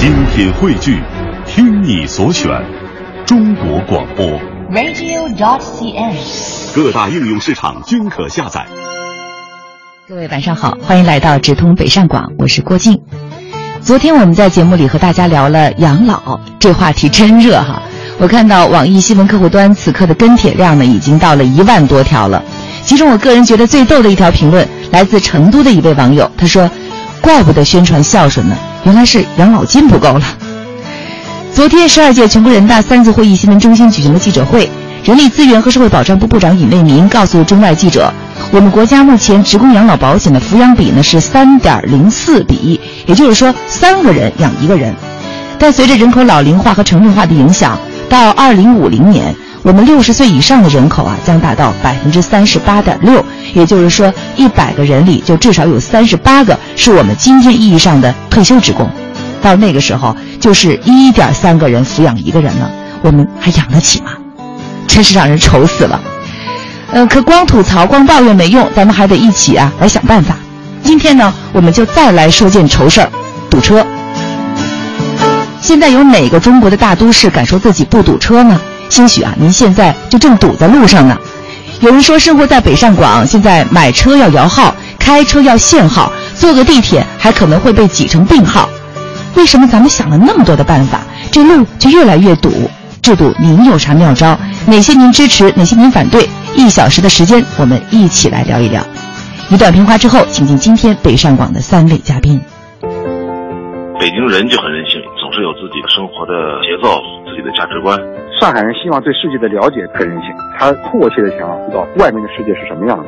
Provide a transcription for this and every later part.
精品汇聚，听你所选，中国广播。radio.dot.cn，。各大应用市场均可下载。各位晚上好，欢迎来到直通北上广，我是郭靖。昨天我们在节目里和大家聊了养老，这话题真热哈。我看到网易新闻客户端此刻的跟帖量呢，已经到了一万多条了。其中我个人觉得最逗的一条评论，来自成都的一位网友，他说：“怪不得宣传孝顺呢，原来是养老金不够了。”昨天，十二届全国人大三次会议新闻中心举行了记者会，人力资源和社会保障部部长尹蔚民告诉中外记者，我们国家目前职工养老保险的抚养比呢是三点零四比，也就是说三个人养一个人。但随着人口老龄化和城镇化的影响，到二零五零年，我们六十岁以上的人口啊将达到百分之三十八点六，也就是说一百个人里就至少有三十八个是我们今天意义上的退休职工。到那个时候，就是一点三个人抚养一个人了，我们还养得起吗？真是让人愁死了。呃，可光吐槽、光抱怨没用，咱们还得一起啊来想办法。今天呢，我们就再来说件愁事儿——堵车。现在有哪个中国的大都市敢说自己不堵车呢？兴许啊，您现在就正堵在路上呢。有人说，生活在北上广，现在买车要摇号，开车要限号，坐个地铁还可能会被挤成病号。为什么咱们想了那么多的办法，这路就越来越堵？制度您有啥妙招？哪些您支持，哪些您反对？一小时的时间，我们一起来聊一聊。一段评话之后，请进今天北上广的三位嘉宾。北京人就很任性，总是有自己的生活的节奏、自己的价值观。上海人希望对世界的了解可任性，他迫切的想要知道外面的世界是什么样的。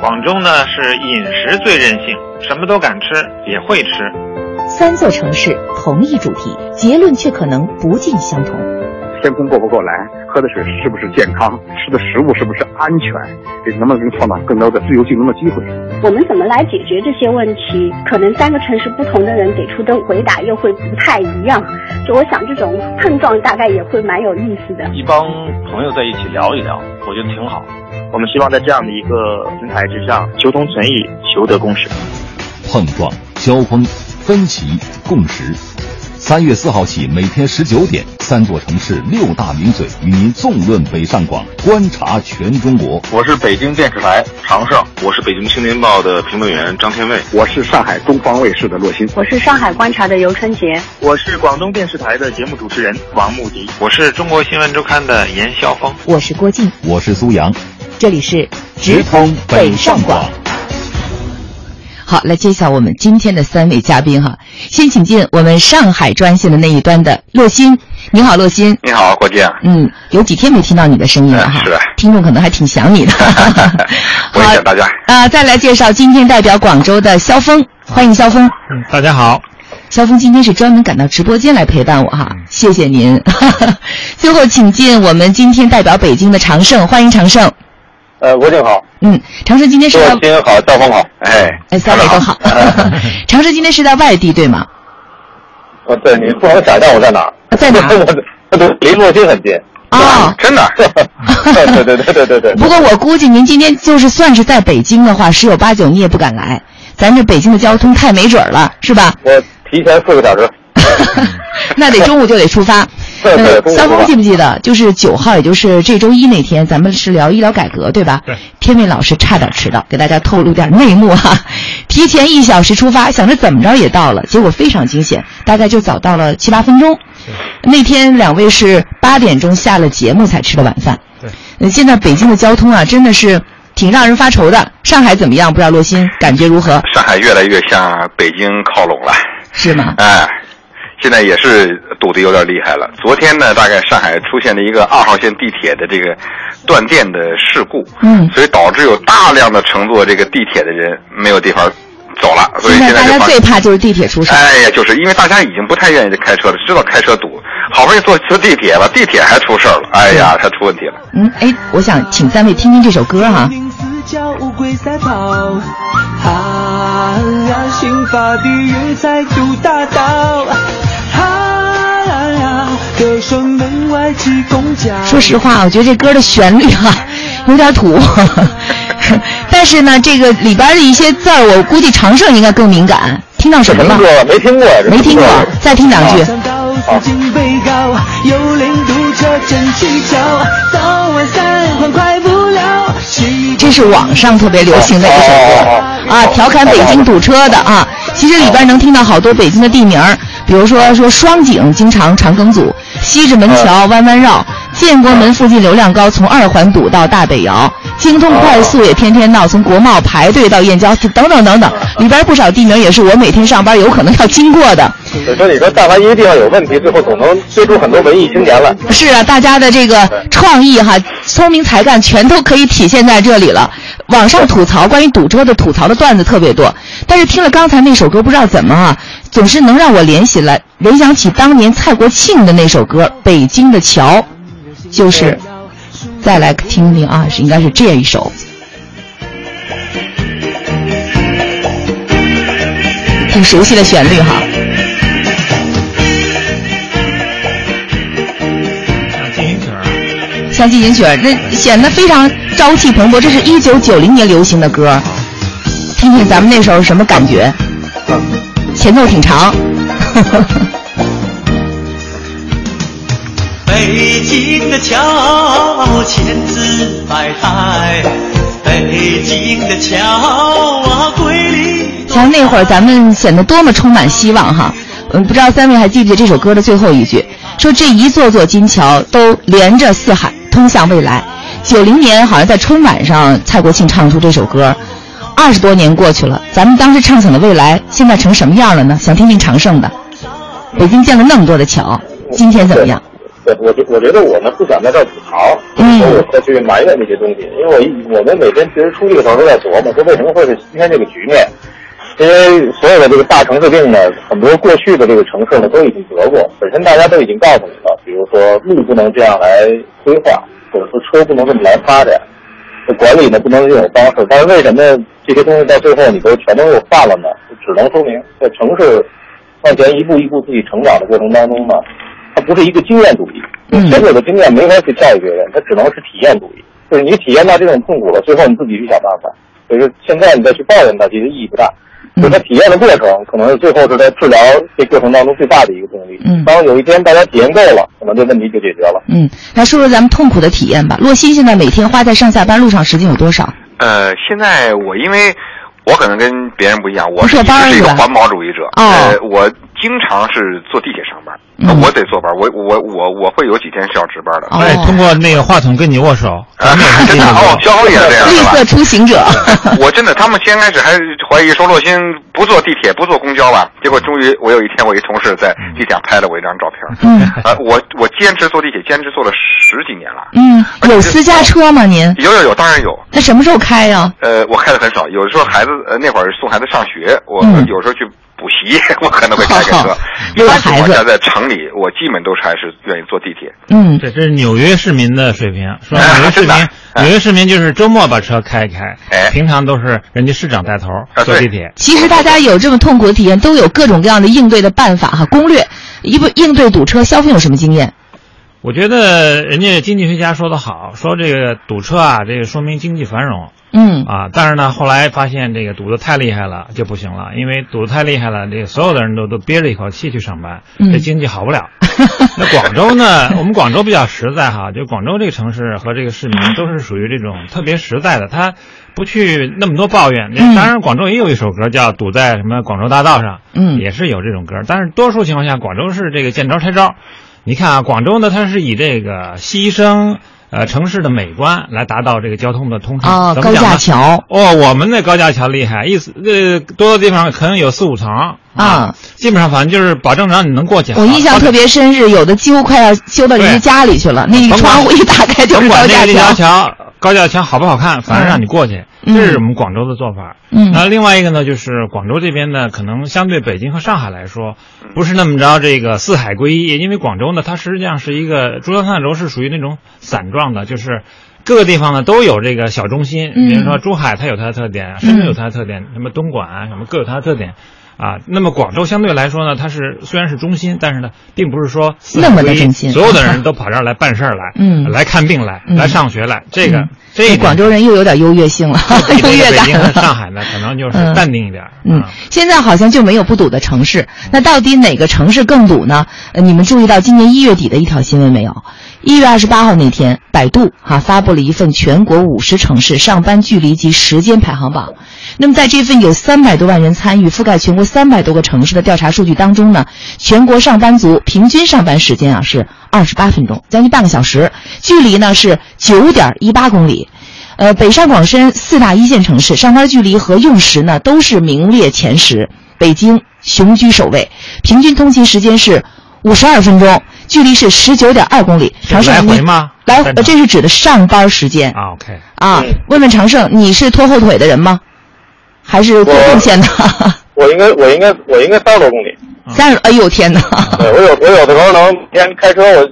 广州呢是饮食最任性，什么都敢吃，也会吃。三座城市，同一主题，结论却可能不尽相同。天空够不够蓝？喝的水是不是健康？吃的食物是不是安全？能不能创造更多的自由竞争的机会？我们怎么来解决这些问题？可能三个城市不同的人给出的回答又会不太一样。就我想，这种碰撞大概也会蛮有意思的。一帮朋友在一起聊一聊，我觉得挺好。我们希望在这样的一个平台之上，求同存异，求得共识。碰撞、交锋、分歧、共识。三月四号起，每天十九点，三座城市六大名嘴与您纵论北上广，观察全中国。我是北京电视台常胜，我是北京青年报的评论员张天卫，我是上海东方卫视的骆鑫，我是上海观察的尤春杰，我是广东电视台的节目主持人王牧笛，我是中国新闻周刊的严晓峰，我是郭靖，我是苏阳，这里是直通北上广。好，来揭晓我们今天的三位嘉宾哈。先请进我们上海专线的那一端的洛鑫，你好，洛鑫。你好，郭靖。嗯，有几天没听到你的声音了哈。是的。听众可能还挺想你的。我也想大家。啊，再来介绍今天代表广州的肖峰，欢迎肖峰。嗯，大家好。肖峰今天是专门赶到直播间来陪伴我哈，谢谢您。最后请进我们今天代表北京的常胜，欢迎常胜。呃，郭靖好。嗯，常胜今天是今天好，赵峰好。哎，哎，三位都好。常胜今天是在外地对吗？哦，对，你不能想象我在哪儿。在哪儿？我我离洛京很近。哦，真的。对对对对对对。不过我估计您今天就是算是在北京的话，十有八九你也不敢来，咱这北京的交通太没准了，是吧？我提前四个小时。那得中午就得出发。呃，肖峰记不记得，就是九号，也就是这周一那天，咱们是聊医疗改革，对吧？对。天卫老师差点迟到，给大家透露点内幕哈。提前一小时出发，想着怎么着也到了，结果非常惊险，大概就早到了七八分钟。那天两位是八点钟下了节目才吃的晚饭。对。现在北京的交通啊，真的是挺让人发愁的。上海怎么样？不知道洛鑫感觉如何？上海越来越向北京靠拢了。是吗？哎。现在也是堵得有点厉害了。昨天呢，大概上海出现了一个二号线地铁的这个断电的事故，嗯，所以导致有大量的乘坐这个地铁的人没有地方走了。所以现在大家最怕就是地铁出事。哎呀，就是因为大家已经不太愿意开车了，知道开车堵，好不容易坐坐地铁了，地铁还出事了，哎呀，它出问题了。嗯，哎，我想请三位听听这首歌哈。叫乌龟赛跑，啊呀，新发的云彩渡大道，说实话，我觉得这歌的旋律哈、啊、有点土，但是呢，这个里边的一些字儿，我估计常胜应该更敏感。听到什么了？没听过，没听过，再听两句。这是网上特别流行的一首歌啊，调侃北京堵车的啊。其实里边能听到好多北京的地名，比如说说双井经常长梗阻，西直门桥弯弯绕，建国门附近流量高，从二环堵到大北窑。京通快速也天天闹，从国贸排队到燕郊，等等等等，里边不少地名也是我每天上班有可能要经过的。所以说，你说但凡一个地方有问题，最后总能追出很多文艺青年来。是啊，大家的这个创意哈、聪明才干全都可以体现在这里了。网上吐槽关于堵车的吐槽的段子特别多，但是听了刚才那首歌，不知道怎么啊，总是能让我联系来联想起当年蔡国庆的那首歌《北京的桥》，就是。再来听听啊，是应该是这样一首，挺熟悉的旋律哈。像进行曲儿，像进行曲儿，这显得非常朝气蓬勃。这是一九九零年流行的歌，听听咱们那时候什么感觉？前奏挺长。北京的桥千姿百态，北京的桥啊，瑰丽。想那会儿咱们显得多么充满希望哈！嗯，不知道三位还记不记得这首歌的最后一句，说这一座座金桥都连着四海，通向未来。九零年好像在春晚上，蔡国庆唱出这首歌，二十多年过去了，咱们当时畅想的未来，现在成什么样了呢？想听听常胜的。北京建了那么多的桥，今天怎么样？我，我觉我觉得我们不想在这儿吐槽，嗯，我再去埋怨那些东西，因为我一我们每天其实出去的时候都在琢磨，说为什么会是今天这个局面？因为所有的这个大城市病呢，很多过去的这个城市呢都已经得过，本身大家都已经告诉你了，比如说路不能这样来规划，或者说车不能这么来发展，这管理呢不能这种方式。但是为什么这些东西到最后你都全都又犯了呢？只能说明在城市往前一步一步自己成长的过程当中呢。它不是一个经验主义，现有的经验没法去教育别人，它只能是体验主义。就是你体验到这种痛苦了，最后你自己去想办法。所以说现在你再去抱怨它，其实意义不大。就它体验的过程，可能是最后是在治疗这过程当中最大的一个动力。嗯，当有一天大家体验够了，可能这问题就解决了。嗯，来说说咱们痛苦的体验吧。洛西现在每天花在上下班路上时间有多少？呃，现在我因为我可能跟别人不一样，我是是一个环保主义者。哦呃，我经常是坐地铁上班，呃我得坐班，我我我我会有几天是要值班的。哦哎，通过那个话筒跟你握手，咱们也是这样哦，肖峰也是这样，绿？色出行者。我真的，他们先开始还怀疑说洛欣不坐地铁不坐公交吧，结果终于我有一天我一同事在地铁拍了我一张照片。嗯，呃，我我坚持坐地铁，坚持坐了十几年了。嗯，有私家车吗？您？有有有，当然有。那什么时候开呀？呃，我开的很少，有的时候孩子呃那会儿送孩子上学，我嗯有时候去补习，我可能会开个车。一为孩子般情况下，在城里，我基本都是还是愿意坐地铁。嗯，这这是纽约市民的水平，说哎 纽约市民，纽约市民就是周末把车开一开，哎平常都是人家市长带头啊坐地铁。其实大家有这么痛苦的体验，都有各种各样的应对的办法和攻略。一不应对堵车，消费有什么经验？我觉得人家经济学家说的好，说这个堵车啊，这个说明经济繁荣嗯啊。但是呢，后来发现这个堵得太厉害了就不行了，因为堵得太厉害了，这个所有的人都都憋着一口气去上班，嗯这经济好不了。那广州呢？我们广州比较实在哈，就广州这个城市和这个市民都是属于这种特别实在的，他不去那么多抱怨。嗯当然，广州也有一首歌叫《堵在什么广州大道上》，嗯也是有这种歌。但是多数情况下，广州是这个见招拆招。你看啊，广州呢，它是以这个牺牲呃城市的美观来达到这个交通的通畅。哦，高架桥。哦，我们那高架桥厉害，意思呃多的地方可能有四五层啊，基本上反正就是保证让你能过去。我印象特别深是有的几乎快要修到人家家里去了，那个窗户一打开就是甭高架桥。高架桥好不好看，反正让你过去，嗯这是我们广州的做法。嗯那另外一个呢，就是广州这边呢，可能相对北京和上海来说，不是那么着这个四海归一，因为广州呢，它实际上是一个珠江三角洲是属于那种散状的，就是。各个地方呢都有这个小中心，嗯比如说珠海它有它的特点，深圳有它的特点，什么东莞啊什么各有它的特点。啊，那么广州相对来说呢，它是虽然是中心，但是呢，并不是说四那么的中心所有的人 都跑这儿来办事儿来，嗯来看病来，嗯来上学来，这个、嗯这一广州人又有点优越性了，优 越感北京和上海呢，可能就是嗯淡定一点儿。嗯啊，现在好像就没有不堵的城市。那到底哪个城市更堵呢？呃，你们注意到今年一月底的一条新闻没有？一月二十八号那天，百度哈、发布了一份全国五十城市上班距离及时间排行榜。那么在这份有三百多万人参与、覆盖全国三百多个城市的调查数据当中呢，全国上班族平均上班时间啊是二十八分钟，将近半个小时，距离呢是九点一八公里。呃，北上广深四大一线城市上班距离和用时呢都是名列前十，北京雄居首位，平均通勤时间是五十二分钟，距离是十九点二公里。长胜，你来回吗？来，这是指的上班时间啊，OK，啊。问问长胜，你是拖后腿的人吗？还是做贡献的？我应该我应该我应该三十多公里。三十，哎呦天哪！对我有我有的时候能每天开车，我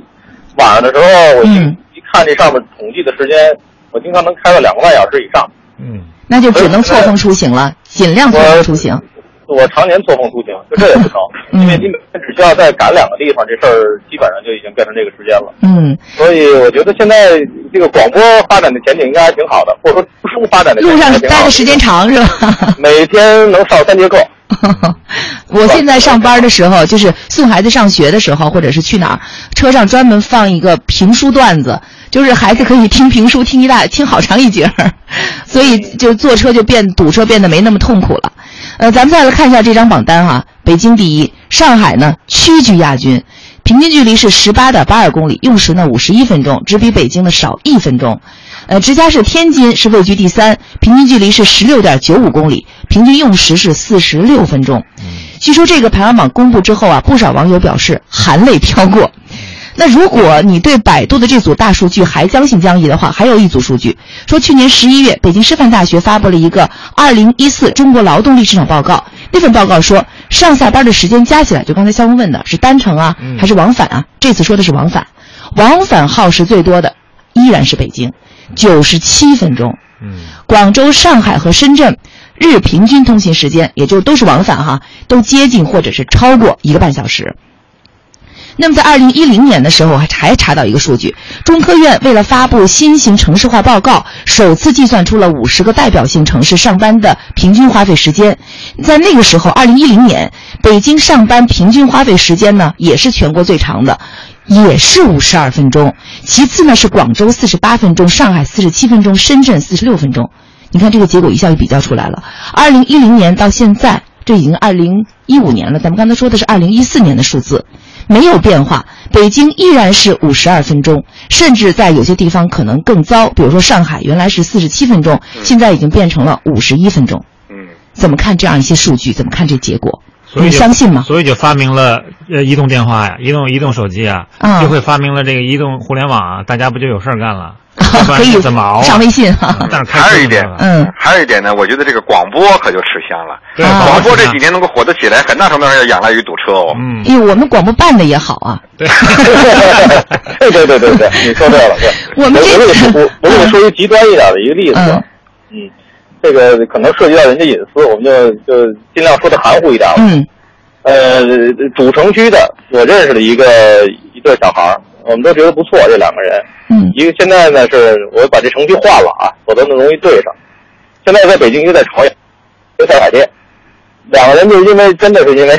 晚上的时候我一、嗯一看这上面统计的时间，我经常能开到两个半小时以上。嗯，那就只能错峰出行了，尽量错峰出行。我常年错峰出行，就这也不成，嗯因为你每天只需要再赶两个地方，这事儿基本上就已经变成这个时间了。嗯，所以我觉得现在这个广播发展的前景应该还挺好的，或者说读书发展的路上待的时间长是吧？每天能上三节课。我现在上班的时候，就是送孩子上学的时候，或者是去哪儿，车上专门放一个评书段子，就是孩子可以听评书听一大听好长一节儿，所以就坐车就变堵车变得没那么痛苦了。呃，咱们再来看一下这张榜单哈，北京第一，上海呢屈居亚军，平均距离是十八点八二公里，用时呢五十一分钟，只比北京的少一分钟。呃，直辖市天津是位居第三，平均距离是十六点九五公里，平均用时是四十六分钟。据说这个排行榜公布之后啊，不少网友表示含泪飘过。那如果你对百度的这组大数据还将信将疑的话，还有一组数据说，去年十一月，北京师范大学发布了一个《二零一四中国劳动力市场报告》。那份报告说，上下班的时间加起来，就刚才肖峰问的是单程啊，还是往返啊？这次说的是往返，往返耗时最多的依然是北京，九十七分钟。嗯，广州、上海和深圳日平均通勤时间，也就都是往返哈，都接近或者是超过一个半小时。那么在二零一零年的时候，还还查到一个数据，中科院为了发布新型城市化报告，首次计算出了五十个代表性城市上班的平均花费时间。在那个时候，二零一零年，北京上班平均花费时间呢，也是全国最长的，也是五十二分钟。其次呢是广州四十八分钟，上海四十七分钟，深圳四十六分钟。你看这个结果一下就比较出来了。二零一零年到现在，这已经二零一五年了。咱们刚才说的是二零一四年的数字，没有变化。北京依然是五十二分钟，甚至在有些地方可能更糟。比如说上海原来是四十七分钟，现在已经变成了五十一分钟。嗯，怎么看这样一些数据？怎么看这结果？你所以就相信吗？所以就发明了呃移动电话呀，移动移动手机啊，啊就会发明了这个移动互联网啊，大家不就有事儿干了？可以怎么熬啊？上微信哈、但是还有一点，嗯，还有一点呢，我觉得这个广播可就吃香了。对啊广播这几年能够火得起来，很大程度上要仰赖于堵车哦。嗯，因为我们广播办的也好啊。对，对对对对对，你说对了。对我们这我我我给你说一个极端一点的一个例子。嗯嗯，这个可能涉及到人家隐私，我们就就尽量说的含糊一点了。嗯呃，主城区的我认识的一个一对小孩儿，我们都觉得不错，这两个人。嗯一个现在呢是我把这城区换了啊，否则呢容易对上。现在在北京，一个在朝阳，一个在海淀，两个人就因为真的是因为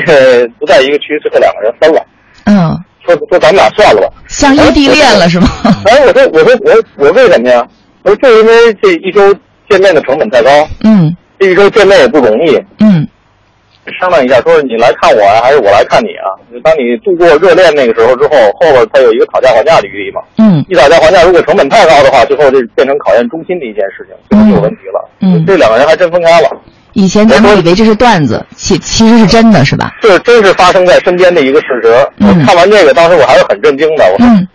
不在一个区，最后两个人分了，嗯，说说咱们俩算了吧。像异地恋了是吗？哎，我说我说我我为什么呀？我说就因为这一周见面的成本太高，嗯这一周见面也不容易，嗯商量一下，说你来看我呀，还是我来看你啊？当你度过热恋那个时候之后，后边它有一个讨价还价的余地嘛。嗯一讨价还价，如果成本太高的话，最后就变成考验忠心的一件事情，最后就有问题了。嗯这两个人还真分开了，以前咱们以为这是段子，其其实是真的，是吧？这真是发生在身边的一个事实。嗯我看完这个，当时我还是很震惊的。我说，嗯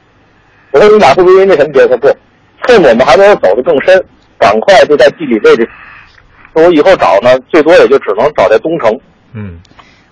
我说你俩会不会因为什么结婚？不，趁我们还没有走得更深，赶快就在地理位置。我以后找呢，最多也就只能找在东城。嗯，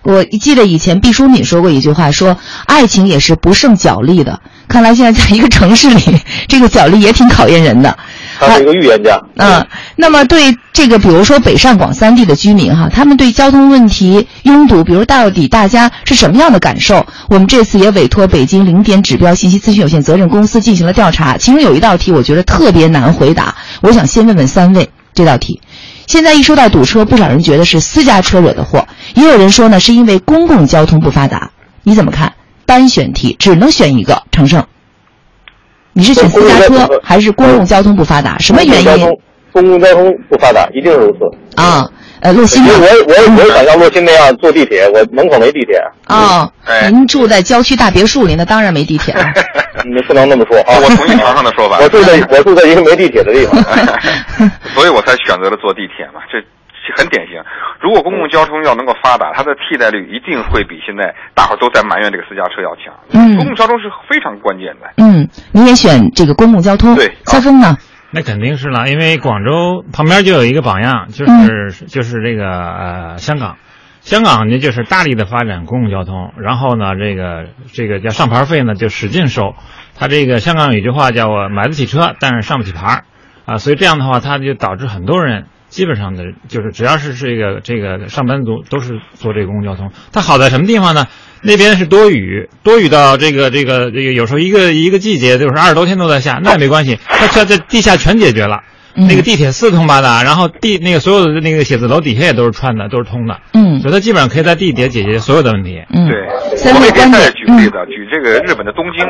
我记得以前毕淑敏说过一句话，说爱情也是不胜脚力的。看来现在在一个城市里，这个脚力也挺考验人的。他是一个预言家。嗯，那么对这个，比如说北上广三地的居民哈，他们对交通问题拥堵，比如到底大家是什么样的感受？我们这次也委托北京零点指标信息咨询有限责任公司进行了调查，其中有一道题我觉得特别难回答，我想先问问三位这道题。现在一说到堵车，不少人觉得是私家车惹的祸，也有人说呢是因为公共交通不发达，你怎么看？单选题只能选一个，程胜。你是选私家车还是公共交通不发达？什么原因？公共交通不发达，一定如此。啊，呃，洛新我我我我想像洛新那样坐地铁，我门口没地铁。哦，您住在郊区大别墅里，那当然没地铁了。你不能那么说啊！我同意床上的说法。我住在我住在一个没地铁的地方，所以我才选择了坐地铁嘛。这很典型。如果公共交通要能够发达，它的替代率一定会比现在大伙儿都在埋怨这个私家车要强。嗯，公共交通是非常关键的。嗯，你也选这个公共交通。对，肖峰呢？那肯定是了，因为广州旁边就有一个榜样，就是、就是这个呃香港，香港呢就是大力的发展公共交通，然后呢这个这个叫上牌费呢就使劲收，他这个香港有一句话叫我买得起车，但是上不起牌儿，啊，所以这样的话，他就导致很多人基本上的就是只要是这个这个上班族都是坐这个公共交通，它好在什么地方呢？那边是多雨，多雨到这个这个这个，有时候一个一个季节就是二十多天都在下，那也没关系，它它在地下全解决了。那个地铁四通八达，然后地那个所有的那个写字楼底下也都是串的，都是通的。嗯，所以它基本上可以在地铁解决所有的问题。嗯，对。我们可以再位观点举个例子，举这个日本的东京，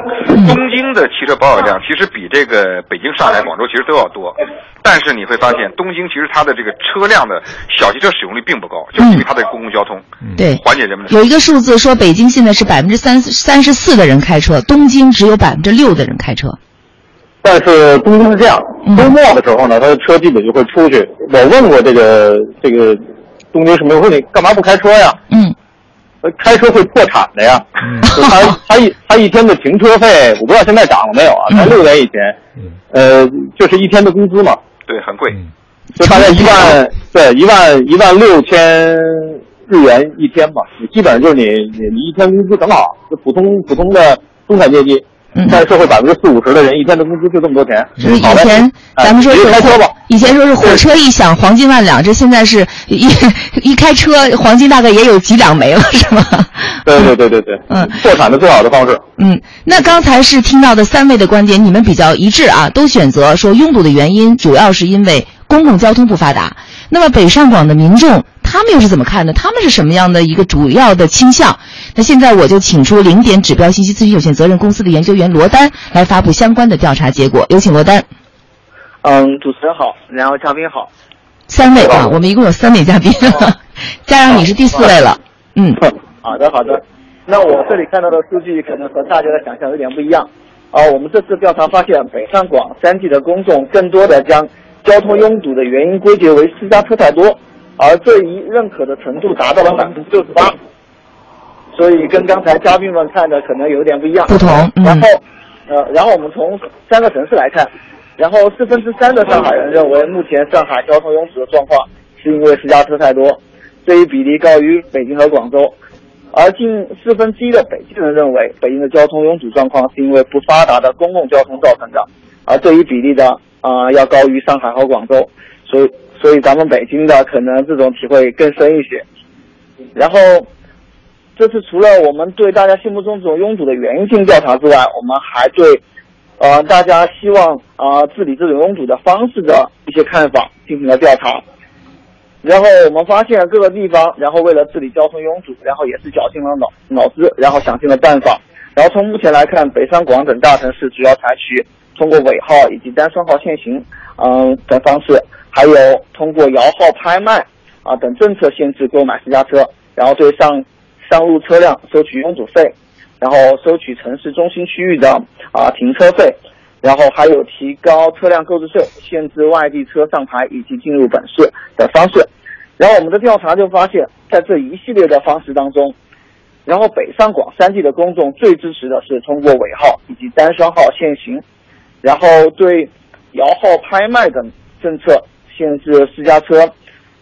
东京的汽车保有量其实比这个北京、上海、广州其实都要多，但是你会发现东京其实它的这个车辆的小汽车使用率并不高，就是因为它的公共交通对缓解人们的有一个数字说，北京现在是百分之三三十四的人开车，东京只有百分之六的人开车。但是东京是这样，周末的时候呢，他的车基本就会出去。我问过这个这个东京市民，我说你干嘛不开车呀？嗯，开车会破产的呀。就他他一他一天的停车费，我不知道现在涨了没有啊？才六元以前，呃，就是一天的工资嘛，对，很贵。就大概一万，对，一万一万六千日元一天吧，你基本上就是你你你一天工资很好，就普通普通的中产阶级。在社会百分之四五十的人一天的工资就这么多钱，就是以前哎咱们说是直接开车吧，以前说是火车一响黄金万两，这现在是一 一开车黄金大概也有几两没了，是吗？对对对对对，嗯，破产的最好的方式。嗯，那刚才是听到的三位的观点，你们比较一致啊，都选择说拥堵的原因主要是因为公共交通不发达。那么北上广的民众他们又是怎么看的？他们是什么样的一个主要的倾向？那现在我就请出零点指标信息咨询有限责任公司的研究员罗丹来发布相关的调查结果。有请罗丹。嗯，主持人好，然后嘉宾好。三位啊，我们一共有三位嘉宾，加上你是第四位了。嗯，好的好的。那我这里看到的数据可能和大家的想象有点不一样。啊，我们这次调查发现，北上广三地的公众更多的将交通拥堵的原因归结为私家车太多，而这一认可的程度达到了百分之六十八。所以跟刚才嘉宾们看的可能有点不一样。不同嗯然后，呃，然后我们从三个城市来看，然后四分之三的上海人认为，目前上海交通拥堵的状况是因为私家车太多，这一比例高于北京和广州。而近四分之一的北京人认为，北京的交通拥堵状况是因为不发达的公共交通造成的，而这一比例的啊、要高于上海和广州，所以所以咱们北京的可能这种体会更深一些。然后，这次除了我们对大家心目中这种拥堵的原因性调查之外，我们还对呃大家希望啊、治理这种拥堵的方式的一些看法进行了调查。然后我们发现各个地方，然后为了治理交通拥堵，然后也是绞尽了脑脑汁，然后想尽了办法。然后从目前来看，北上广等大城市主要采取通过尾号以及单双号限行，嗯等方式，还有通过摇号拍卖啊等政策限制购买私家车，然后对上上路车辆收取拥堵费，然后收取城市中心区域的啊停车费，然后还有提高车辆购置税、限制外地车上牌以及进入本市的方式。然后我们的调查就发现，在这一系列的方式当中，然后北上广三地的公众最支持的是通过尾号以及单双号限行，然后对摇号拍卖等政策限制私家车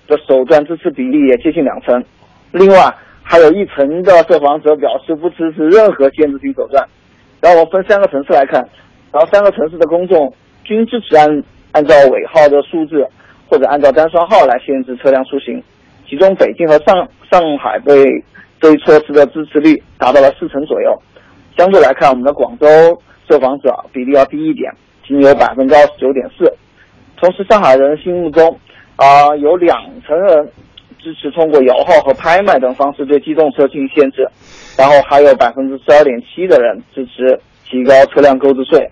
的手段支持比例也接近两成。另外，还有一成的受访者表示不支持任何限制性手段。然后我分三个城市来看，然后三个城市的公众均支持按按照尾号的数字或者按照单双号来限制车辆出行。其中，北京和上上海对这一措施的支持率达到了四成左右。相对来看，我们的广州受访者比例要低一点，仅有百分之二十九点四。同时，上海人心目中啊、有两成人支持通过摇号和拍卖等方式对机动车进行限制，然后还有百分之十二点七的人支持提高车辆购置税，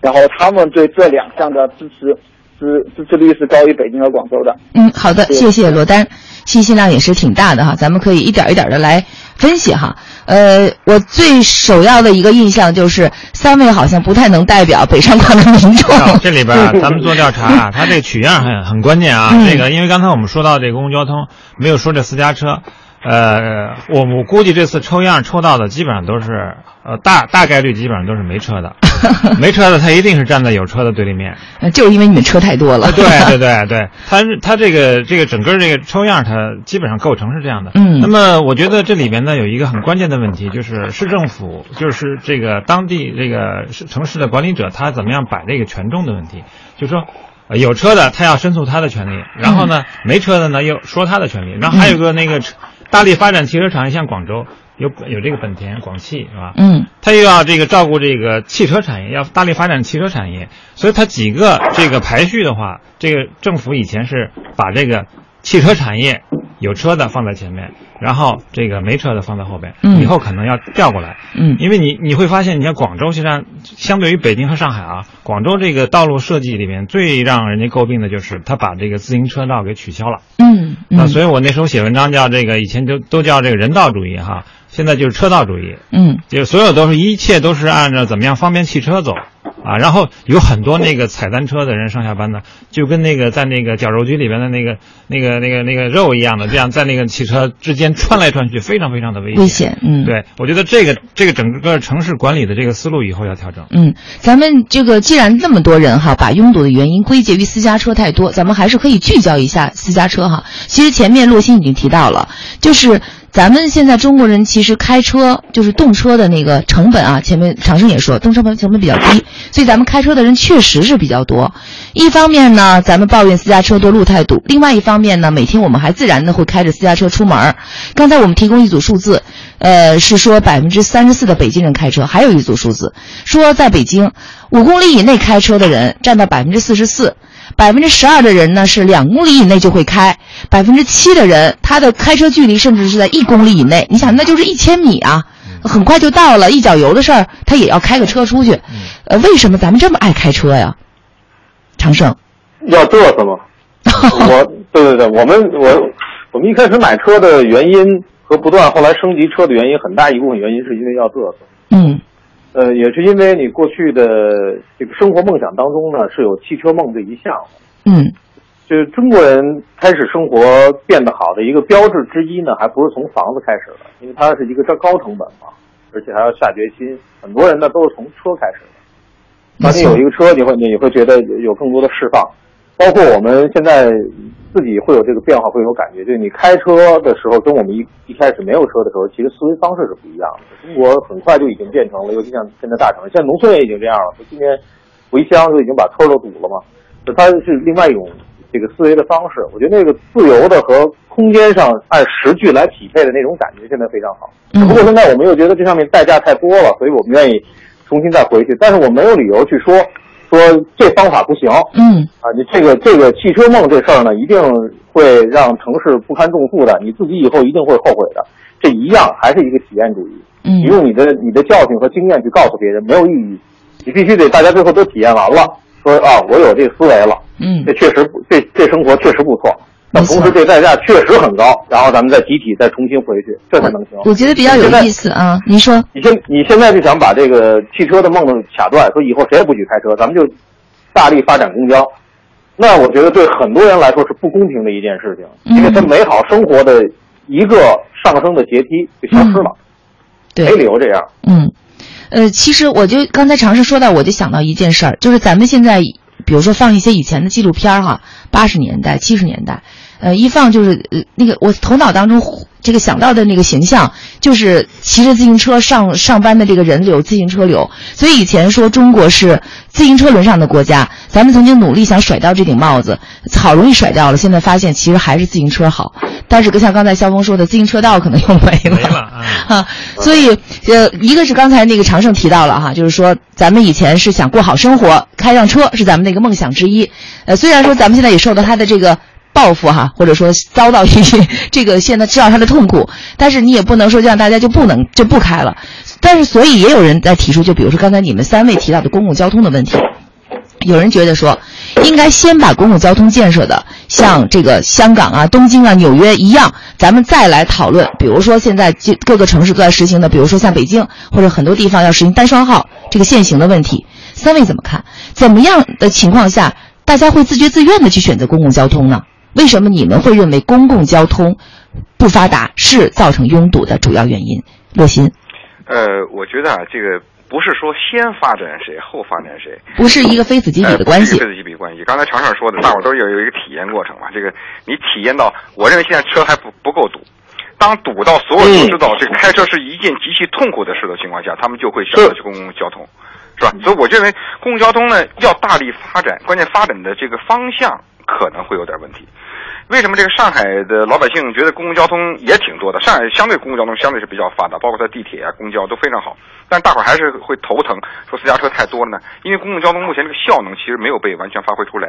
然后他们对这两项的支持支支持率是高于北京和广州的。嗯，好的，谢谢罗丹，信息量也是挺大的哈，咱们可以一点一点的来分析哈。呃，我最首要的一个印象就是三位好像不太能代表北上广的民众。啊这里边啊，咱们做调查啊，它这个取样很很关键啊。嗯这个，因为刚才我们说到这公共交通，没有说这私家车。呃，我我估计这次抽样抽到的基本上都是，呃，大大概率基本上都是没车的，没车的他一定是站在有车的对立面。呃就是因为你们车太多了。对 对对对，他是它这个这个整个这个抽样，它基本上构成是这样的。嗯那么我觉得这里边呢有一个很关键的问题，就是市政府就是这个当地这个市城市的管理者，他怎么样摆这个权重的问题，就是说。呃有车的他要申诉他的权利，然后呢，没车的呢又说他的权利，然后还有个那个车大力发展汽车产业，像广州有有这个本田、广汽是吧？嗯，他又要这个照顾这个汽车产业，要大力发展汽车产业，所以他几个这个排序的话，这个政府以前是把这个汽车产业有车的放在前面，然后这个没车的放在后边，嗯以后可能要调过来，嗯因为你你会发现，你像广州，实际上相对于北京和上海啊，广州这个道路设计里面最让人家诟病的就是他把这个自行车道给取消了。嗯那，所以我那时候写文章叫这个，以前就都叫这个人道主义哈，现在就是车道主义。嗯就所有都是一切都是按照怎么样方便汽车走啊，然后有很多那个踩单车的人上下班的，就跟那个在那个绞肉机里边的那个那个那个那个肉一样的，这样在那个汽车之间穿来穿去，非常非常的危险。危险嗯对，我觉得这个这个整个城市管理的这个思路以后要调整。嗯，咱们这个既然这么多人哈，把拥堵的原因归结于私家车太多，咱们还是可以聚焦一下私家车哈。其实前面洛鑫已经提到了，就是咱们现在中国人其实开车就是动车的那个成本啊，前面长生也说动车成本比较低，所以咱们开车的人确实是比较多。一方面呢，咱们抱怨私家车多路太堵；另外一方面呢，每天我们还自然的会开着私家车出门。刚才我们提供一组数字，呃，是说百分之三十四的北京人开车，还有一组数字说在北京五公里以内开车的人占到百分之四十四。百分之十二的人呢是两公里以内就会开，百分之七的人他的开车距离甚至是在一公里以内。你想，那就是一千米啊，很快就到了，一脚油的事儿，他也要开个车出去。呃，为什么咱们这么爱开车呀？长胜，要嘚瑟吗？我，对对对，我们我我们一开始买车的原因和不断后来升级车的原因，很大一部分原因是因为要嘚瑟。嗯呃，也是因为你过去的这个生活梦想当中呢，是有汽车梦这一项的。嗯就是中国人开始生活变得好的一个标志之一呢，还不是从房子开始的，因为它是一个这高成本嘛，而且还要下决心。很多人呢都是从车开始的。当你有一个车，你会你会觉得有更多的释放，包括我们现在自己会有这个变化，会有感觉。就是你开车的时候，跟我们一一开始没有车的时候，其实思维方式是不一样的。中国很快就已经变成了，尤其像现在大城市，现在农村也已经这样了。就今年回乡就已经把村都堵了嘛，就它是另外一种这个思维的方式。我觉得那个自由的和空间上按时距来匹配的那种感觉，现在非常好。不过现在我们又觉得这上面代价太多了，所以我们愿意重新再回去。但是我没有理由去说说这方法不行。嗯啊，你这个这个汽车梦这事儿呢，一定会让城市不堪重负的，你自己以后一定会后悔的。这一样还是一个体验主义。嗯你用你的你的教训和经验去告诉别人没有意义，你必须得大家最后都体验完了，说啊，我有这个思维了，嗯这确实不这这生活确实不错。但同时这代价确实很高，然后咱们再集体再重新回去，这才能行。我觉得比较有意思啊。您说，你现你现在就想把这个汽车的梦都卡断，说以后谁也不许开车，咱们就大力发展公交。那我觉得对很多人来说是不公平的一件事情，因为他美好生活的一个上升的阶梯就消失了，对没理由这样。嗯，呃，其实我就刚才尝试说到，我就想到一件事儿，就是咱们现在，比如说放一些以前的纪录片儿哈，八十年代、七十年代，呃，一放就是呃那个我头脑当中这个想到的那个形象，就是骑着自行车上上班的这个人流，自行车流。所以以前说中国是自行车轮上的国家，咱们曾经努力想甩掉这顶帽子，好容易甩掉了，现在发现其实还是自行车好。但是像刚才肖峰说的，自行车道可能又没了。没了啊！啊，所以呃，一个是刚才那个常胜提到了哈，就是说咱们以前是想过好生活，开上车是咱们的一个梦想之一。呃，虽然说咱们现在也受到他的这个报复哈，或者说遭到一些这个现在知道他的痛苦，但是你也不能说让大家就不能就不开了。但是所以也有人在提出，就比如说刚才你们三位提到的公共交通的问题。有人觉得说，应该先把公共交通建设的像这个香港啊、东京啊、纽约一样，咱们再来讨论。比如说现在各各个城市都在实行的，比如说像北京或者很多地方要实行单双号这个限行的问题。三位怎么看？怎么样的情况下，大家会自觉自愿的去选择公共交通呢？为什么你们会认为公共交通不发达是造成拥堵的主要原因？洛鑫，呃，我觉得啊，这个不是说先发展谁后发展谁，不是一个非此即彼的关系非此即彼关系。刚才常胜说的，大伙儿都有有一个体验过程嘛。这个你体验到，我认为现在车还不不够堵。当堵到所有人都知道这个开车是一件极其痛苦的事的情况下，他们就会选择去公共交通，是吧？所以我认为公共交通呢要大力发展，关键发展的这个方向可能会有点问题。为什么这个上海的老百姓觉得公共交通也挺多的？上海相对公共交通相对是比较发达，包括它地铁啊、公交都非常好，但大伙儿还是会头疼，说私家车太多了呢。因为公共交通目前这个效能其实没有被完全发挥出来。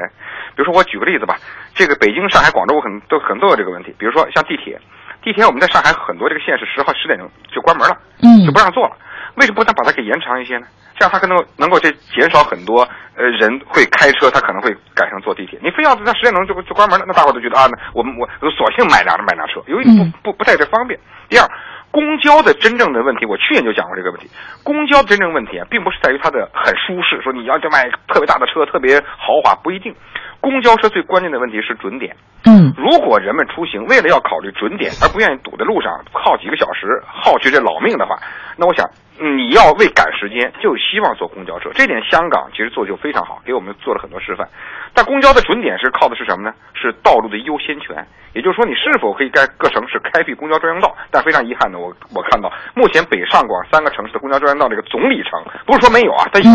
比如说我举个例子吧，这个北京、上海、广州我很都很都有这个问题。比如说像地铁，地铁我们在上海很多这个线是十号十点钟就关门了，嗯就不让坐了。为什么不能把它给延长一些呢？这样他可能能够去减少很多呃人会开车，他可能会改成坐地铁。你非要在十点钟就就关门了，那大伙都觉得啊，那我们我我索性买辆买辆车，由于不不不太这方便。第二，公交的真正的问题，我去年就讲过这个问题。公交真正问题啊，并不是在于它的很舒适，说你要就买特别大的车，特别豪华，不一定。公交车最关键的问题是准点。嗯，如果人们出行为了要考虑准点，而不愿意堵在路上耗几个小时，耗去这老命的话，那我想你要为赶时间，就希望坐公交车。这点香港其实做的就非常好，给我们做了很多示范。但公交的准点是靠的是什么呢？是道路的优先权，也就是说你是否可以在各城市开辟公交专用道。但非常遗憾的，我我看到目前北上广三个城市的公交专用道这个总里程，不是说没有啊，它有，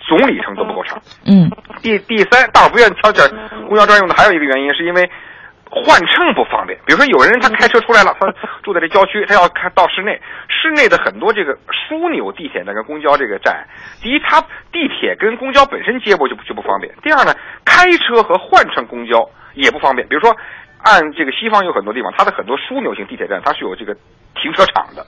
总里程都不够长。嗯第第三，大伙不愿意挑选公交专用的，还有一个原因是因为换乘不方便。比如说有人他开车出来了，他住在这郊区，他要开到市内，市内的很多这个枢纽地铁那个公交这个站，第一，它地铁跟公交本身接驳就就不方便；第二呢，开车和换乘公交也不方便。比如说，按这个西方有很多地方，它的很多枢纽型地铁站它是有这个停车场的，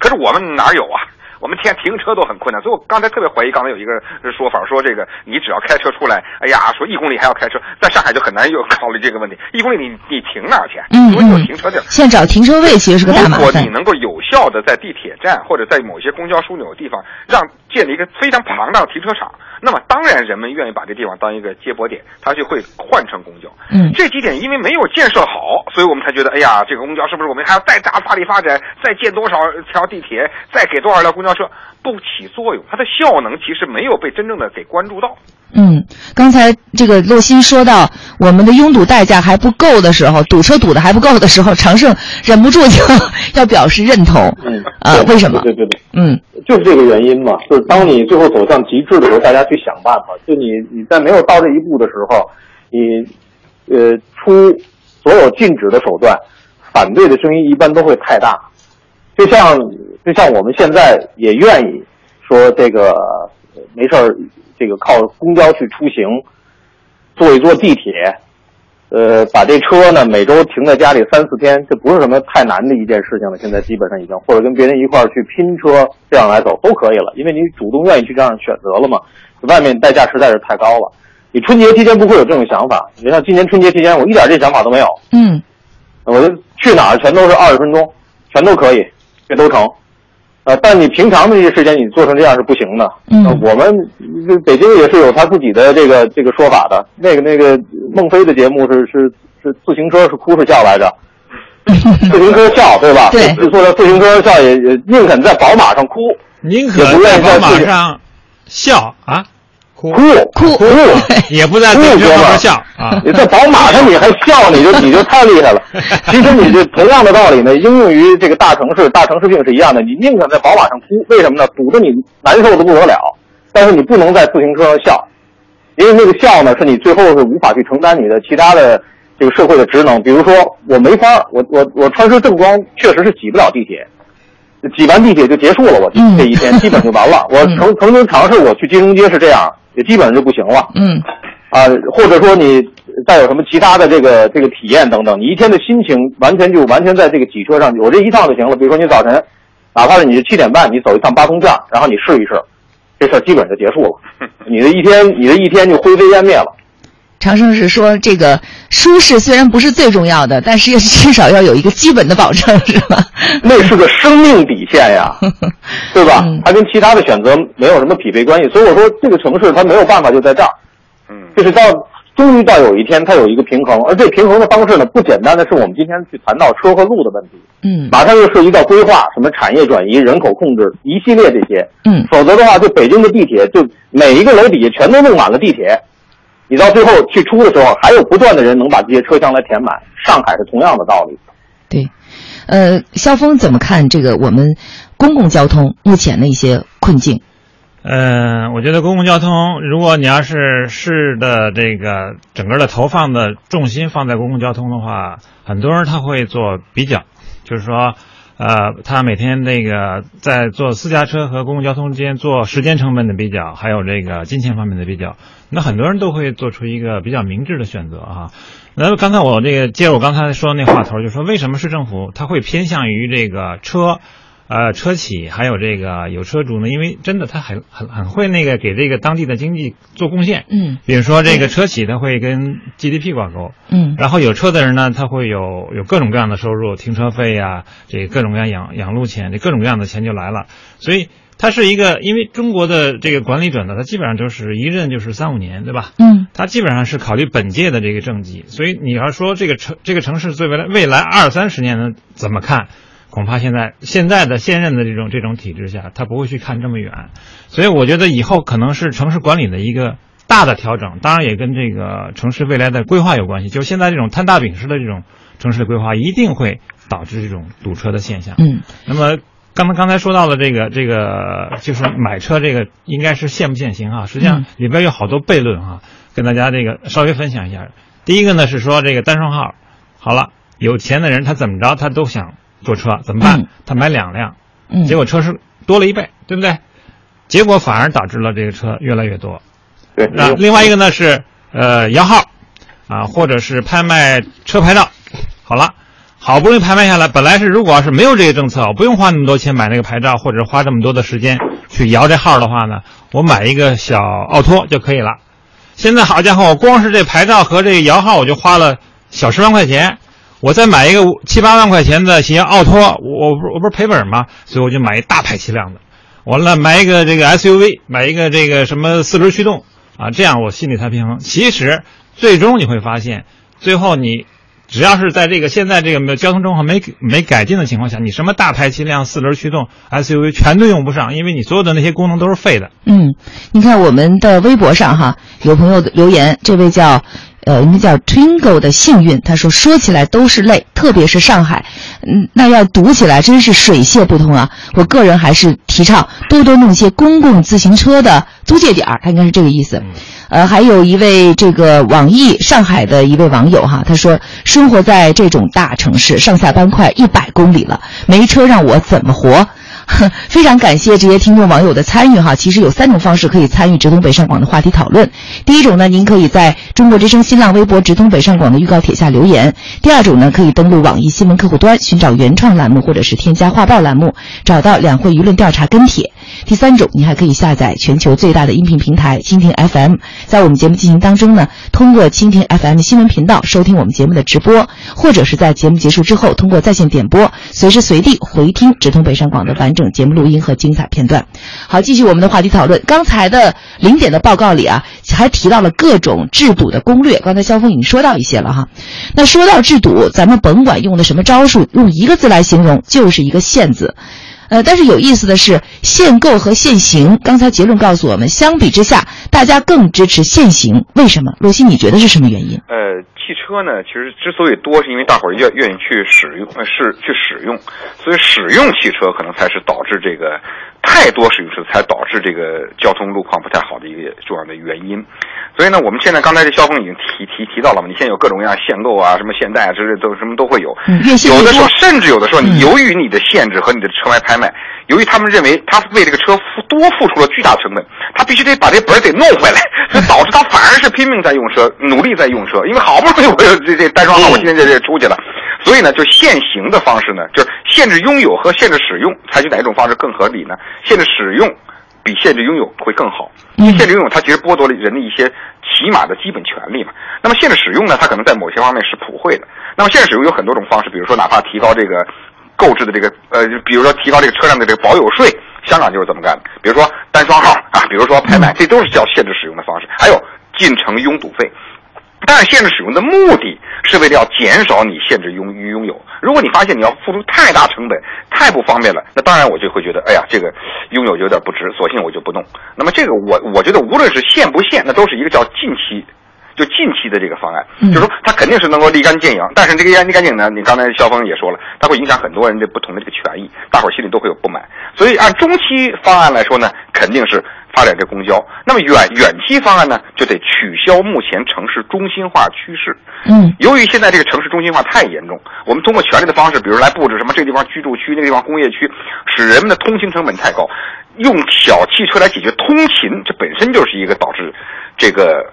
可是我们哪有啊？我们天停车都很困难，所以我刚才特别怀疑，刚才有一个说法说这个你只要开车出来，哎呀，说一公里还要开车，在上海就很难有考虑这个问题，一公里你你停哪儿去？嗯有嗯停车地儿。现在找停车位其实是个大麻烦如果你。能够有效的在地铁站或者在某些公交枢纽的地方，让建立一个非常庞大的停车场，那么当然人们愿意把这地方当一个接驳点，他就会换乘公交。嗯这几点因为没有建设好，所以我们才觉得，哎呀，这个公交是不是我们还要再大大力发展，再建多少条地铁，再给多少辆公交车，不起作用，它的效能其实没有被真正的给关注到。嗯，刚才这个洛鑫说到我们的拥堵代价还不够的时候，堵车堵的还不够的时候，常胜忍不住就 要表示认同。嗯啊，为什么？对对对，嗯就是这个原因嘛。就是当你最后走向极致的时候，大家去想办法。就你你在没有到这一步的时候，你呃出所有禁止的手段，反对的声音一般都会太大。就像就像我们现在也愿意说这个呃没事儿，这个靠公交去出行，坐一坐地铁，呃，把这车呢每周停在家里三四天，这不是什么太难的一件事情了。现在基本上已经，或者跟别人一块儿去拼车，这样来走都可以了，因为你主动愿意去这样选择了嘛。外面代价实在是太高了。你春节期间不会有这种想法，你像今年春节期间，我一点这想法都没有，嗯我就去哪儿全都是二十分钟，全都可以，这都成。呃，但你平常的这些时间，你做成这样是不行的。嗯呃我们这北京也是有他自己的这个这个说法的。那个那个孟非的节目是是是自行车是哭是笑来着？自行车笑对吧？对就说的自行车笑也也宁肯在宝马上哭，宁可不愿在宝意在马上笑啊，哭哭哭 也不在哭自行车哥们儿上笑啊。你在宝马上你还笑，你就你就太厉害了。其实你这同样的道理呢，应用于这个大城市，大城市病是一样的。你宁可在宝马上哭，为什么呢？堵得你难受的不得了，但是你不能在自行车上笑，因为那个笑呢，是你最后是无法去承担你的其他的这个社会的职能。比如说，我没法，我我我穿身正装确实是挤不了地铁，挤完地铁就结束了，我这一天基本就完了。我曾曾经尝试我去金融街是这样，也基本上就不行了。嗯，啊，或者说你再有什么其他的这个这个体验等等，你一天的心情完全就完全在这个挤车上，我这一趟就行了。比如说你早晨，哪怕是你是七点半，你走一趟八通站，然后你试一试，这事儿基本就结束了。你的一天，你的一天就灰飞烟灭了。长生是说，这个舒适虽然不是最重要的，但是至少要有一个基本的保证，是吧？那是个生命底线呀，对吧？它跟其他的选择没有什么匹配关系。所以我说，这个城市它没有办法就在这儿，嗯，就是到终于到有一天它有一个平衡，而这平衡的方式呢，不简单的是我们今天去谈到车和路的问题，嗯马上又涉及到规划、什么产业转移、人口控制一系列这些，嗯，否则的话，就北京的地铁，就每一个楼底下全都弄满了地铁，你到最后去出的时候，还有不断的人能把这些车厢来填满。上海是同样的道理。对，呃，肖峰怎么看这个我们公共交通目前的一些困境？嗯，我觉得公共交通，如果你要是市的这个整个的投放的重心放在公共交通的话，很多人他会做比较，就是说，呃，他每天那个在坐私家车和公共交通之间做时间成本的比较，还有这个金钱方面的比较，那很多人都会做出一个比较明智的选择哈。那刚才我这个接着我刚才说的那话头，就说为什么市政府它会偏向于这个车？呃，车企还有这个有车主呢，因为真的他很很很会那个给这个当地的经济做贡献。嗯，比如说这个车企他会跟 GDP 挂钩。嗯，然后有车的人呢，他会有有各种各样的收入，停车费呀、这各种各样养养路钱，这各种各样的钱就来了。所以它是一个，因为中国的这个管理者呢，他基本上就是一任就是三五年，对吧？嗯，他基本上是考虑本届的这个政绩，所以你要说这个城这个城市对未来未来二三十年呢怎么看？恐怕现在现在的现任的这种这种体制下，他不会去看这么远，所以我觉得以后可能是城市管理的一个大的调整，当然也跟这个城市未来的规划有关系。就是现在这种摊大饼式的这种城市的规划，一定会导致这种堵车的现象。嗯，那么刚才刚才说到了这个这个，就是买车这个应该是限不限行啊，实际上里边有好多悖论啊，跟大家这个稍微分享一下。第一个呢是说这个单双号，好了，有钱的人他怎么着他都想。坐车怎么办？嗯、他买两辆，嗯，结果车是多了一倍，对不对？结果反而导致了这个车越来越多。对，那另外一个呢是呃摇号，啊，或者是拍卖车牌照。好了，好不容易拍卖下来，本来是如果要是没有这个政策，我不用花那么多钱买那个牌照，或者花这么多的时间去摇这号的话呢，我买一个小奥拓就可以了。现在好家伙，我光是这牌照和这个摇号，我就花了小十万块钱。我再买一个七八万块钱的型奥拓，我我不我不是赔本吗？所以我就买一大排气量的，完了买一个这个 SUV，买一个这个什么四轮驱动啊，这样我心里才平衡。其实最终你会发现，最后你只要是在这个现在这个交通状况没没改进的情况下，你什么大排气量、四轮驱动、SUV 全都用不上，因为你所有的那些功能都是废的。嗯，你看我们的微博上哈，有朋友留言，这位叫。呃，应该叫 Twinkle 的幸运，他说说起来都是泪，特别是上海，嗯，那要堵起来真是水泄不通啊！我个人还是提倡多多弄些公共自行车的租借点儿，他应该是这个意思。呃，还有一位这个网易上海的一位网友哈，他说生活在这种大城市，上下班快一百公里了，没车让我怎么活？非常感谢这些听众网友的参与哈。其实有三种方式可以参与直通北上广的话题讨论。第一种呢，您可以在中国之声新浪微博直通北上广的预告帖下留言；第二种呢，可以登录网易新闻客户端寻找原创栏目或者是添加画报栏目，找到两会舆论调查跟帖。第三种，你还可以下载全球最大的音频平台蜻蜓 FM，在我们节目进行当中呢，通过蜻蜓 FM 新闻频道收听我们节目的直播，或者是在节目结束之后通过在线点播，随时随地回听直通北上广的完整节目录音和精彩片段。好，继续我们的话题讨论。刚才的零点的报告里啊，还提到了各种制堵的攻略。刚才肖峰已经说到一些了哈。那说到制堵，咱们甭管用的什么招数，用一个字来形容，就是一个“限”字。呃，但是有意思的是，限购和限行，刚才结论告诉我们，相比之下，大家更支持限行。为什么？洛西，你觉得是什么原因？呃，汽车呢，其实之所以多，是因为大伙儿愿愿意去使用，呃，是去使用，所以使用汽车可能才是导致这个太多使用车才导致这个交通路况不太好的一个重要的原因。所以呢，我们现在刚才这肖峰已经提提提到了嘛，你现在有各种各样限购啊，什么限贷啊，之类都什么都会有。嗯，有的时候甚至有的时候，你由于你的限制和你的车外拍卖，由于他们认为他为这个车付多付出了巨大成本，他必须得把这本儿得弄回来，所以导致他反而是拼命在用车，努力在用车，因为好不容易我有这这单双号，我今天就这出去了，所以呢，就限行的方式呢，就是限制拥有和限制使用，采取哪一种方式更合理呢？限制使用比限制拥有会更好，因为限制拥有它其实剥夺了人的一些起码的基本权利嘛。那么限制使用呢，它可能在某些方面是普惠的。那么限制使用有很多种方式，比如说哪怕提高这个购置的这个呃，比如说提高这个车辆的这个保有税，香港就是这么干的。比如说单双号啊，比如说拍卖，这都是叫限制使用的方式。还有进城拥堵费。但是限制使用的目的是为了要减少你限制拥拥有。如果你发现你要付出太大成本、太不方便了，那当然我就会觉得，哎呀，这个拥有有点不值，索性我就不弄。那么这个我我觉得无论是限不限，那都是一个叫近期。就近期的这个方案，就是说它肯定是能够立竿见影，但是这个立竿见影呢，你刚才肖峰也说了，它会影响很多人的不同的这个权益，大伙儿心里都会有不满。所以按中期方案来说呢，肯定是发展这公交。那么远远期方案呢，就得取消目前城市中心化趋势。嗯，由于现在这个城市中心化太严重，我们通过权力的方式，比如来布置什么这个地方居住区，那个地方工业区，使人们的通行成本太高，用小汽车来解决通勤，这本身就是一个导致这个。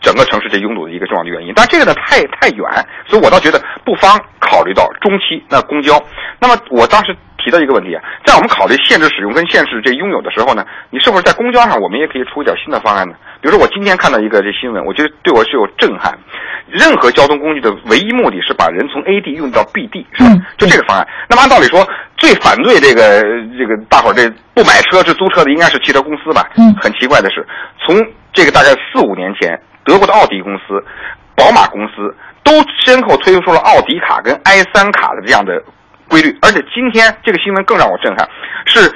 整个城市这拥堵的一个重要的原因，但这个呢太太远，所以我倒觉得不妨考虑到中期那公交。那么我当时提到一个问题啊，在我们考虑限制使用跟限制这拥有的时候呢，你是不是在公交上我们也可以出一点新的方案呢？比如说我今天看到一个这新闻，我觉得对我是有震撼。任何交通工具的唯一目的是把人从 A 地用到 B 地，是吧？就这个方案。那么按道理说，最反对这个这个大伙儿这不买车是租车的，应该是汽车公司吧？嗯。很奇怪的是，从这个大概四五年前。德国的奥迪公司、宝马公司都先后推出了奥迪卡跟 i 三卡的这样的规律，而且今天这个新闻更让我震撼，是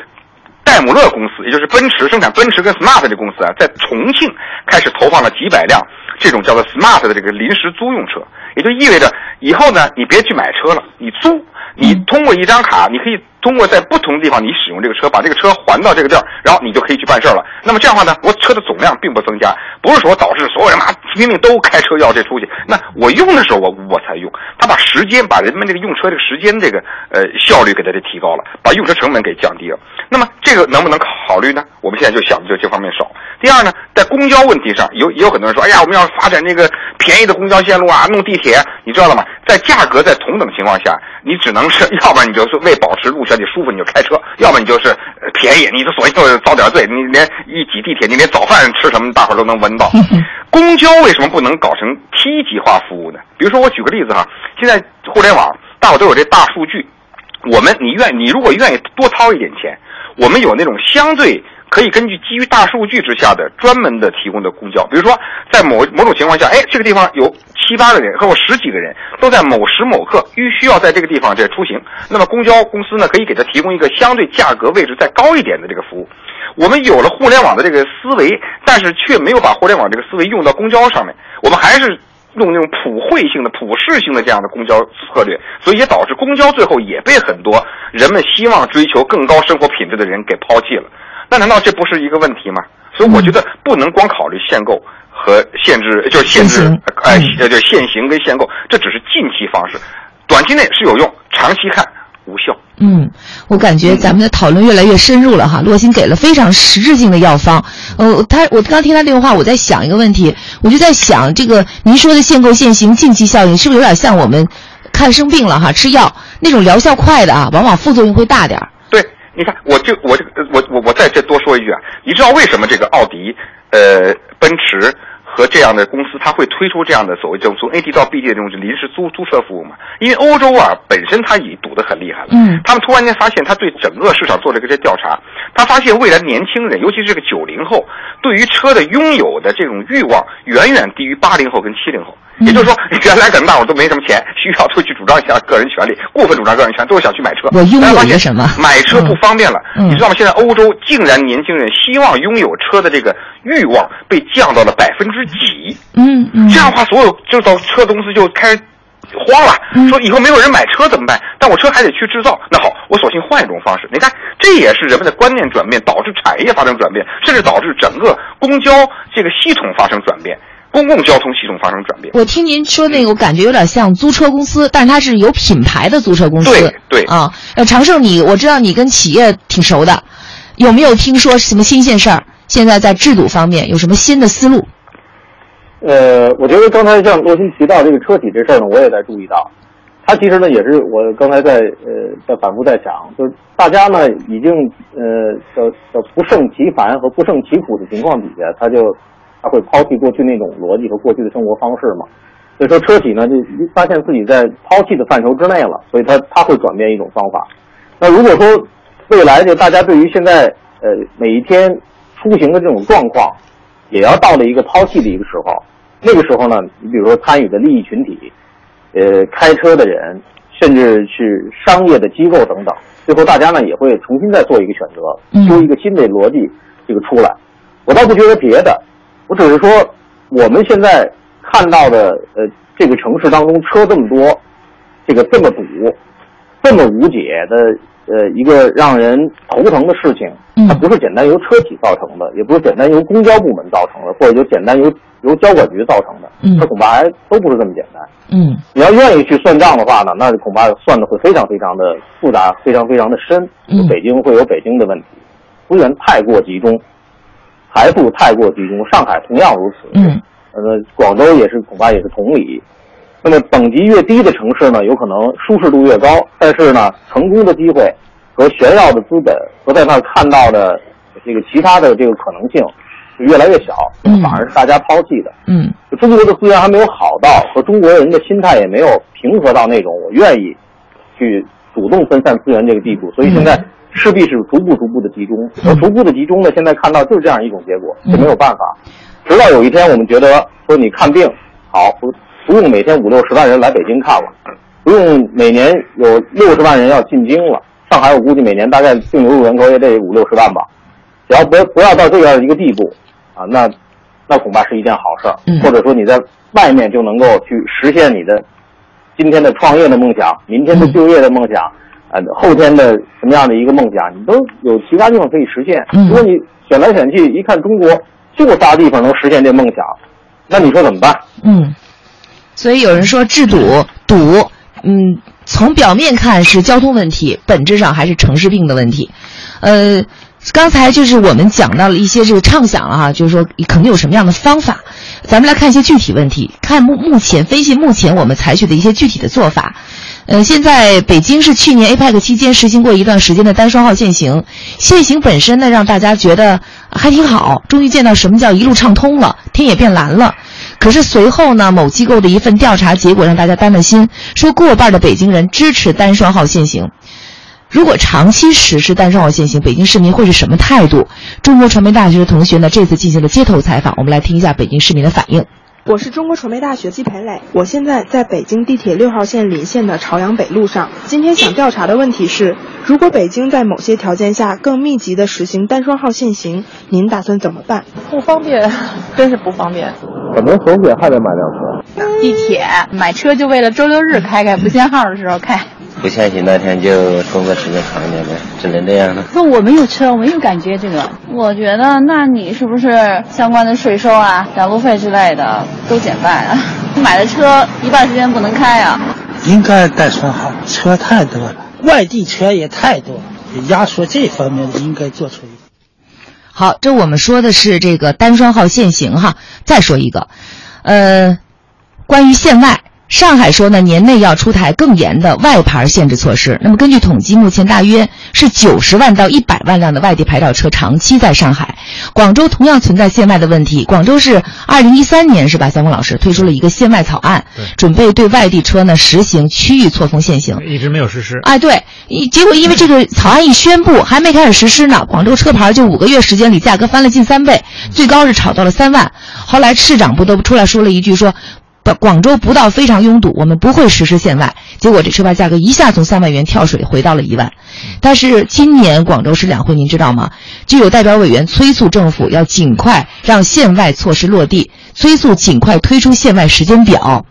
戴姆勒公司，也就是奔驰生产奔驰跟 smart 的公司啊，在重庆开始投放了几百辆这种叫做 smart 的这个临时租用车，也就意味着以后呢，你别去买车了，你租，你通过一张卡，你可以。通过在不同的地方你使用这个车，把这个车还到这个地儿，然后你就可以去办事儿了。那么这样的话呢，我车的总量并不增加，不是说导致所有人嘛拼命都开车要这出去。那我用的时候我我才用，他把时间把人们这个用车这个时间这个呃效率给它这提高了，把用车成本给降低了。那么这个能不能考虑呢？我们现在就想的就这方面少。第二呢，在公交问题上，有也有很多人说，哎呀，我们要发展这个便宜的公交线路啊，弄地铁，你知道了吗？在价格在同等情况下，你只能是要不然你就是为保持路线的舒服你就开车，要么你就是便宜，你就索性就是遭点罪，你连一挤地铁，你连早饭吃什么大伙儿都能闻到。公交为什么不能搞成梯级化服务呢？比如说我举个例子哈，现在互联网大伙都有这大数据，我们你愿你如果愿意多掏一点钱，我们有那种相对。可以根据基于大数据之下的专门的提供的公交，比如说在某某种情况下，哎，这个地方有七八个人或者十几个人都在某时某刻需需要在这个地方这出行，那么公交公司呢可以给他提供一个相对价格位置再高一点的这个服务。我们有了互联网的这个思维，但是却没有把互联网这个思维用到公交上面，我们还是用那种普惠性的、普适性的这样的公交策略，所以也导致公交最后也被很多人们希望追求更高生活品质的人给抛弃了。那难道这不是一个问题吗？所以我觉得不能光考虑限购和限制，就是限制，哎，就限行跟限购，这只是近期方式，短期内是有用，长期看无效。嗯，我感觉咱们的讨论越来越深入了哈。洛鑫给了非常实质性的药方。呃，他我刚听他这个话，我在想一个问题，我就在想，这个您说的限购限行近期效应，是不是有点像我们看生病了哈吃药那种疗效快的啊，往往副作用会大点儿。你看，我就我这个我我我在这多说一句啊，你知道为什么这个奥迪、呃奔驰和这样的公司，它会推出这样的所谓这种从 A 地到 B 地的这种临时租租车服务吗？因为欧洲啊本身它已经堵得很厉害了，嗯，他们突然间发现，他对整个市场做了一个调查，他发现未来年轻人，尤其是这个九零后，对于车的拥有的这种欲望远远低于八零后跟七零后。也就是说，原来可能大伙都没什么钱，需要出去主张一下个人权利，过分主张个人权，都是想去买车。我拥有什么买车不方便了，嗯你知道吗？现在欧洲竟然年轻人希望拥有车的这个欲望被降到了百分之几。嗯嗯，这样的话，所有制造车公司就开始慌了，嗯说以后没有人买车怎么办？但我车还得去制造，那好，我索性换一种方式。你看，这也是人们的观念转变，导致产业发生转变，甚至导致整个公交这个系统发生转变，公共交通系统发生转变。我听您说那个，我感觉有点像租车公司，但是它是有品牌的租车公司。对对啊，呃，常胜你，我知道你跟企业挺熟的，有没有听说什么新鲜事儿？现在在制度方面有什么新的思路？呃，我觉得刚才像洛鑫提到这个车企这事儿呢，我也在注意到。它其实呢，也是我刚才在呃在反复在想，就是大家呢已经呃叫叫不胜其烦和不胜其苦的情况底下，他就他会抛弃过去那种逻辑和过去的生活方式嘛。所以说车企呢就发现自己在抛弃的范畴之内了，所以他他会转变一种方法。那如果说未来就大家对于现在呃每一天出行的这种状况，也要到了一个抛弃的一个时候，那个时候呢，你比如说参与的利益群体，呃，开车的人，甚至是商业的机构等等，最后大家呢也会重新再做一个选择，修一个新的逻辑这个出来。我倒不觉得别的，我只是说我们现在看到的呃这个城市当中车这么多，这个这么堵，这么无解的呃一个让人头疼的事情，它不是简单由车企造成的，也不是简单由公交部门造成的，或者就简单由由交管局造成的，它恐怕还都不是这么简单。嗯你要愿意去算账的话呢，那恐怕算的会非常非常的复杂，非常非常的深。嗯北京会有北京的问题，资源太过集中，财富太过集中，上海同样如此。嗯，呃，广州也是恐怕也是同理。那么等级越低的城市呢，有可能舒适度越高，但是呢，成功的机会和炫耀的资本和在那儿看到的这个其他的这个可能性就越来越小，反而是大家抛弃的。嗯就中国的资源还没有好到，和中国人的心态也没有平和到那种我愿意去主动分散资源这个地步，所以现在势必是逐步逐步的集中，而逐步的集中呢，现在看到就是这样一种结果，这没有办法。直到有一天，我们觉得说你看病好，不不用每天五六十万人来北京看了，不用每年有六十万人要进京了。上海我估计每年大概净流入人口也得五六十万吧，只要不不要到这样一个地步啊，那那恐怕是一件好事儿，或者说你在外面就能够去实现你的今天的创业的梦想，明天的就业的梦想，呃，后天的什么样的一个梦想，你都有其他地方可以实现。如果你选来选去，一看中国就仨地方能实现这梦想，那你说怎么办？嗯，所以有人说治堵堵，嗯，从表面看是交通问题，本质上还是城市病的问题。呃，刚才就是我们讲到了一些这个畅想了哈，就是说可能有什么样的方法，咱们来看一些具体问题，看目目前分析目前我们采取的一些具体的做法。呃，现在北京是去年 APEC 期间实行过一段时间的单双号限行，限行本身呢让大家觉得还挺好，终于见到什么叫一路畅通了，天也变蓝了。可是随后呢，某机构的一份调查结果让大家担了心，说过半的北京人支持单双号限行。如果长期实施单双号限行，北京市民会是什么态度？中国传媒大学的同学呢，这次进行了街头采访，我们来听一下北京市民的反应。我是中国传媒大学季培磊，我现在在北京地铁六号线临线的朝阳北路上。今天想调查的问题是，如果北京在某些条件下更密集的实行单双号限行，您打算怎么办？不方便，真是不方便。可能首选还得买辆车。地铁买车就为了周六日开开，不限号的时候开。不限行那天就工作时间长一点呗，只能这样了。那，我没有车，我没有感觉这个。我觉得，那你是不是相关的税收啊、养路费之类的都减半啊？买的车一半时间不能开啊。应该单双号，车太多了，外地车也太多，压缩这方面应该做出一。好，这我们说的是这个单双号限行哈。再说一个，呃，关于限外。上海说呢，年内要出台更严的外牌限制措施。那么根据统计，目前大约是九十万到一百万辆的外地牌照车长期在上海。广州同样存在限外的问题。广州是二零一三年是吧？三峰老师推出了一个限外草案，准备对外地车呢实行区域错峰限行，一直没有实施。哎，对，结果因为这个草案一宣布，还没开始实施呢，广州车牌就五个月时间里价格翻了近三倍，最高是炒到了三万。后来市长不得不出来说了一句说。不广州不到非常拥堵，我们不会实施限外。结果这车牌价格一下从三万元跳水回到了一万。但是今年广州市两会，您知道吗？就有代表委员催促政府要尽快让限外措施落地，催促尽快推出限外时间表。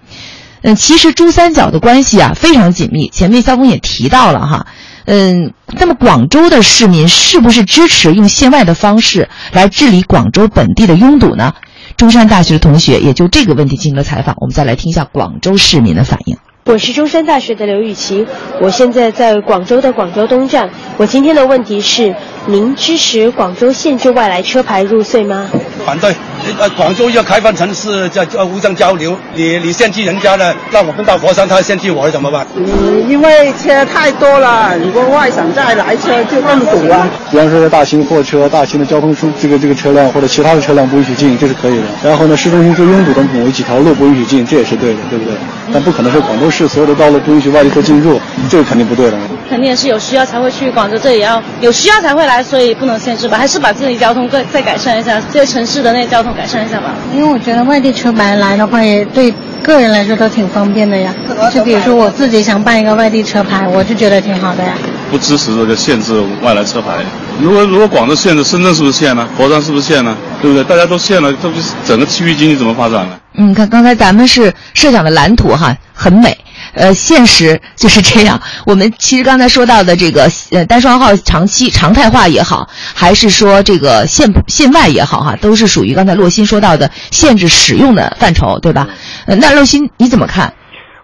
嗯，其实珠三角的关系啊非常紧密，前面肖峰也提到了哈。嗯，那么广州的市民是不是支持用限外的方式来治理广州本地的拥堵呢？中山大学的同学也就这个问题进行了采访，我们再来听一下广州市民的反应。我是中山大学的刘雨琪，我现在在广州的广州东站。我今天的问题是：您支持广州限制外来车牌入隧吗？反对。呃，广州要开放城市，叫叫互相交流。你你限制人家呢，让我们到佛山，他限制我怎么办？嗯，因为车太多了，如果外省再来车就更堵啊。比方说，大型货车、大型的交通出这个这个车辆或者其他的车辆不允许进，这是可以的。然后呢，市中心最拥堵的某几条路不允许进，这也是对的，对不对？但不可能说广州市所有的道路不允许外地车进入，这个肯定不对的。肯定是有需要才会去广州，这也要有需要才会来，所以不能限制吧？还是把自己交通再再改善一下，这个城市的那交通改善一下吧。因为我觉得外地车牌来的话，也对个人来说都挺方便的呀。就比如说我自己想办一个外地车牌，我就觉得挺好的呀。不支持这个限制外来车牌。如果如果广州限制，深圳是不是限呢？佛山是不是限呢？对不对？大家都限了，这不整个区域经济怎么发展呢？嗯，看刚才咱们是设想的蓝图哈，很美。呃，现实就是这样。我们其实刚才说到的这个呃单双号长期常态化也好，还是说这个限限外也好哈，都是属于刚才洛欣说到的限制使用的范畴，对吧？呃，那洛欣你怎么看？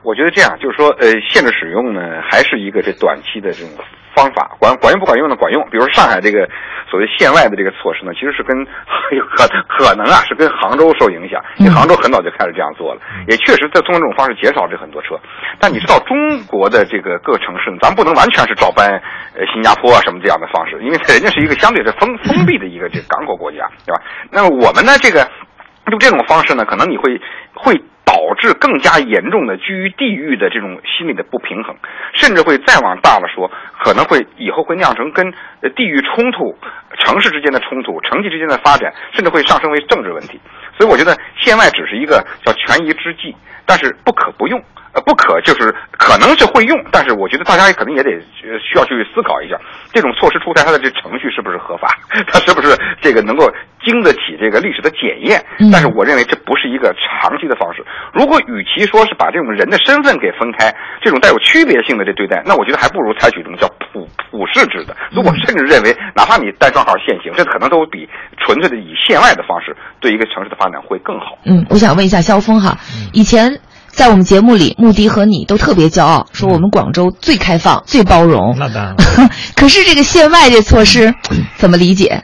我觉得这样，就是说，呃，限制使用呢，还是一个这短期的这种方法，管管用不管用呢？管用。比如说上海这个所谓限外的这个措施呢，其实是跟 有可可能啊，是跟杭州受影响，因为杭州很早就开始这样做了，也确实在通过这种方式减少这很多车。但你知道中国的这个各个城市呢，咱不能完全是照搬呃新加坡啊什么这样的方式，因为人家是一个相对是封封闭的一个这港口国家，对吧？那么我们呢，这个用这种方式呢，可能你会会。导致更加严重的居于地域的这种心理的不平衡，甚至会再往大了说，可能会以后会酿成跟地域冲突、城市之间的冲突、城际之间的发展，甚至会上升为政治问题。所以我觉得限外只是一个叫权宜之计，但是不可不用。呃，不可就是可能是会用，但是我觉得大家可能也得需要去思考一下，这种措施出台它的这程序是不是合法，它是不是这个能够经得起这个历史的检验。但是我认为这不是一个长期的方式。如果与其说是把这种人的身份给分开，这种带有区别性的这对待，那我觉得还不如采取一种叫普普世制的。如果甚至认为，哪怕你单双号限行，这可能都比纯粹的以限外的方式对一个城市的发展会更好。嗯，我想问一下肖峰哈，以前。在我们节目里，穆迪和你都特别骄傲，说我们广州最开放、最包容。那当然。可是这个限外这措施，怎么理解？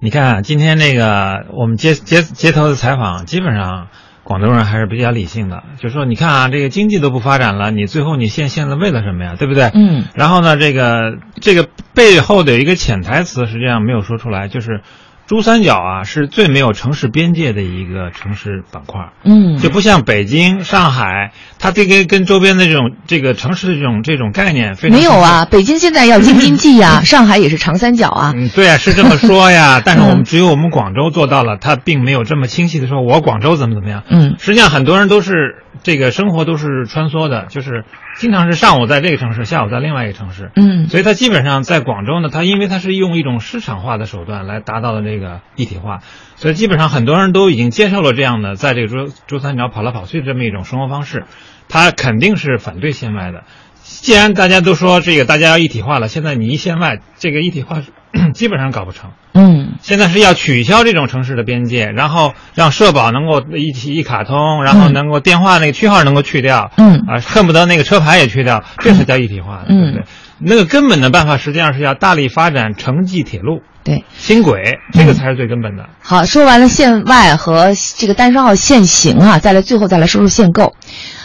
你看今天那个我们街街街头的采访，基本上广州人还是比较理性的，就说你看啊，这个经济都不发展了，你最后你限限了为了什么呀？对不对？嗯。然后呢，这个这个背后的有一个潜台词，实际上没有说出来，就是。珠三角啊，是最没有城市边界的一个城市板块。嗯，就不像北京、上海，它这个跟周边的这种这个城市的这种这种概念非常没有啊。北京现在要京津冀呀，上海也是长三角啊。嗯，对啊，是这么说呀。但是我们只有我们广州做到了，它并没有这么清晰的说，我广州怎么怎么样。嗯，实际上很多人都是这个生活都是穿梭的，就是经常是上午在这个城市，下午在另外一个城市。嗯，所以它基本上在广州呢，它因为它是用一种市场化的手段来达到了这。这个一体化，所以基本上很多人都已经接受了这样的，在这个珠珠三角跑来跑去的这么一种生活方式，他肯定是反对限外的。既然大家都说这个大家要一体化了，现在你一限外，这个一体化 基本上搞不成。嗯，现在是要取消这种城市的边界，然后让社保能够一起一卡通，然后能够电话那个区号能够去掉，嗯啊，恨不得那个车牌也去掉，这是叫一体化，对不对？那个根本的办法实际上是要大力发展城际铁路。对，轻轨这个才是最根本的。好，说完了限外和这个单双号限行啊，再来最后再来说说限购。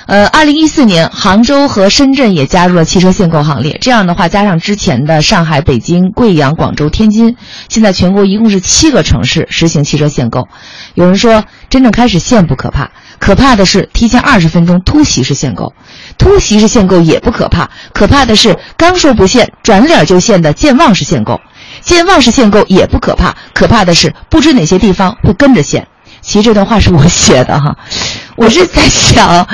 呃，二零一四年，杭州和深圳也加入了汽车限购行列。这样的话，加上之前的上海、北京、贵阳、广州、天津，现在全国一共是七个城市实行汽车限购。有人说，真正开始限不可怕，可怕的是提前二十分钟突袭式限购。突袭式限购也不可怕，可怕的是刚说不限，转脸就限的健忘式限购。健忘式限购也不可怕，可怕的是不知哪些地方会跟着限。其实这段话是我写的哈，我是在想，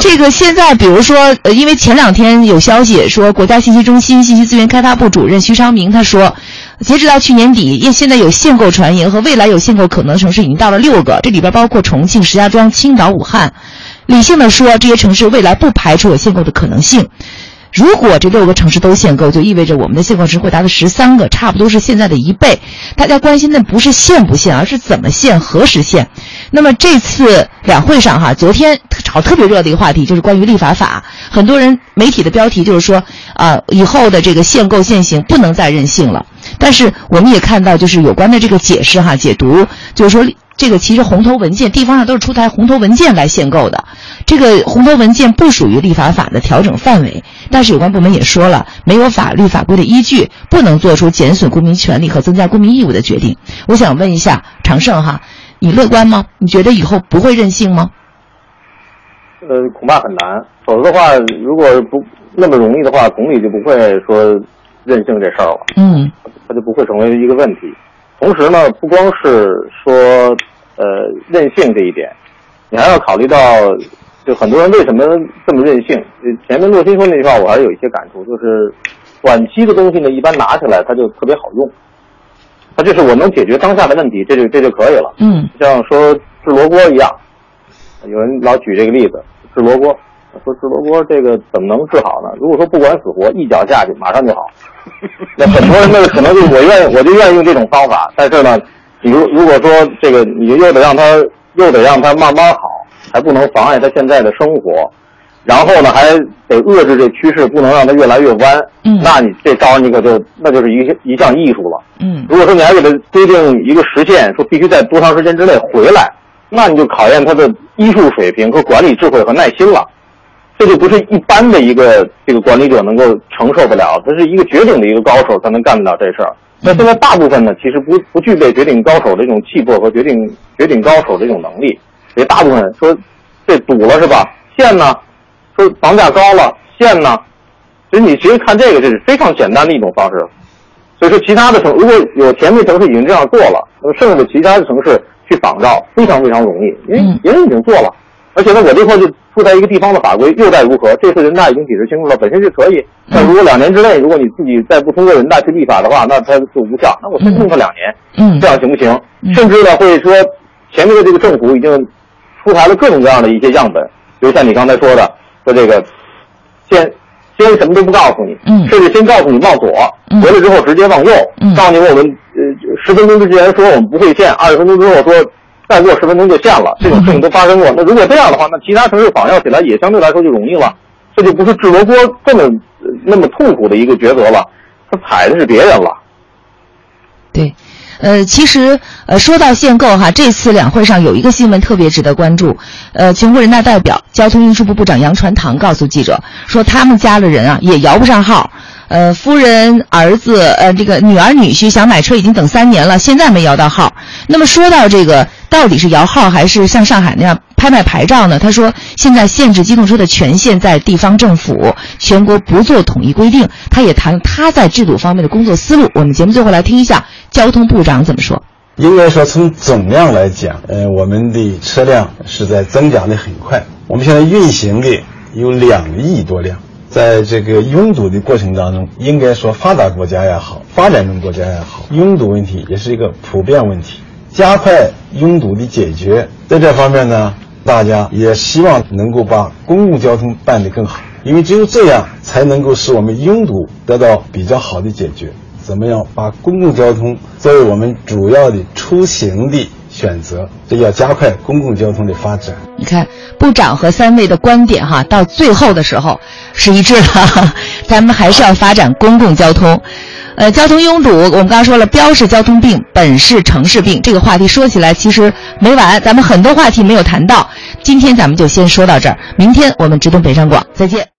这个现在比如说，呃，因为前两天有消息说，国家信息中心信息资源开发部主任徐昌明他说，截止到去年底，现现在有限购传言和未来有限购可能的城市已经到了六个，这里边包括重庆、石家庄、青岛、武汉。理性的说，这些城市未来不排除有限购的可能性。如果这六个城市都限购，就意味着我们的限购值会达到十三个，差不多是现在的一倍。大家关心的不是限不限，而是怎么限、何时限。那么这次两会上哈，昨天炒特别热的一个话题就是关于立法法，很多人媒体的标题就是说啊，以后的这个限购限行不能再任性了。但是我们也看到，就是有关的这个解释哈、解读，就是说。这个其实红头文件，地方上都是出台红头文件来限购的。这个红头文件不属于立法法的调整范围，但是有关部门也说了，没有法律法规的依据，不能做出减损公民权利和增加公民义务的决定。我想问一下常胜哈，你乐观吗？你觉得以后不会任性吗？呃，恐怕很难。否则的话，如果不那么容易的话，总理就不会说任性这事儿了。嗯，他就不会成为一个问题。同时呢，不光是说呃任性这一点，你还要考虑到，就很多人为什么这么任性？前面洛鑫说那句话，我还是有一些感触，就是短期的东西呢，一般拿起来它就特别好用，它就是我能解决当下的问题，这就这就可以了。嗯，像说治罗锅一样，有人老举这个例子，治罗锅。说治罗锅这个怎么能治好呢？如果说不管死活，一脚下去马上就好。那很多人呢，可能就我愿意，我就愿意用这种方法。但是呢，比如如果说这个你又得让他又得让他慢慢好，还不能妨碍他现在的生活，然后呢还得遏制这趋势，不能让他越来越弯。嗯，那你这招你可就那就是一一项艺术了。嗯，如果说你还给他规定一个时限，说必须在多长时间之内回来，那你就考验他的医术水平和管理智慧和耐心了。这就不是一般的一个这个管理者能够承受得了，这是一个绝顶的一个高手才能干得了这事儿。那现在大部分呢，其实不不具备绝顶高手的这种气魄和绝顶绝顶高手的这种能力。所以大部分说这堵了是吧？限呢？说房价高了，限呢？所以你其实看这个，这是非常简单的一种方式。所以说，其他的城如果有前面城市已经这样做了，那么剩下的其他的城市去仿照非常非常容易，因为别人已经做了。而且呢，我这块就出台一个地方的法规，又待如何？这次人大已经解释清楚了，本身是可以。但如果两年之内，如果你自己再不通过人大去立法的话，那它就无效。那我先弄它两年，嗯，这样行不行？甚至呢，会说前面的这个政府已经出台了各种各样的一些样本，比如像你刚才说的，说这个先先什么都不告诉你，嗯，甚至先告诉你往左，回来之后直接往右，嗯，告诉你我们呃十分钟之前说我们不会限，二十分钟之后说。再过十分钟就限了，这种事情 都发生过。那如果这样的话，那其他城市仿效起来也相对来说就容易了，这就不是智罗锅这么那么痛苦的一个抉择了，他踩的是别人了。对，呃，其实呃，说到限购哈，这次两会上有一个新闻特别值得关注。呃，全国人大代表、交通运输部部长杨传堂告诉记者说，他们家的人啊也摇不上号。呃，夫人、儿子、呃，这个女儿、女婿想买车已经等三年了，现在没摇到号。那么说到这个，到底是摇号还是像上海那样拍卖牌照呢？他说，现在限制机动车的权限在地方政府，全国不做统一规定。他也谈他在制度方面的工作思路。我们节目最后来听一下交通部长怎么说。应该说，从总量来讲，呃，我们的车辆是在增长的很快。我们现在运行的有两亿多辆。在这个拥堵的过程当中，应该说发达国家也好，发展中国家也好，拥堵问题也是一个普遍问题。加快拥堵的解决，在这方面呢，大家也希望能够把公共交通办得更好，因为只有这样才能够使我们拥堵得到比较好的解决。怎么样把公共交通作为我们主要的出行的？选择，这要加快公共交通的发展。你看，部长和三位的观点哈，到最后的时候是一致的，咱们还是要发展公共交通。呃，交通拥堵，我们刚刚说了，标是交通病，本是城市病。这个话题说起来其实没完，咱们很多话题没有谈到。今天咱们就先说到这儿，明天我们直通北上广，再见。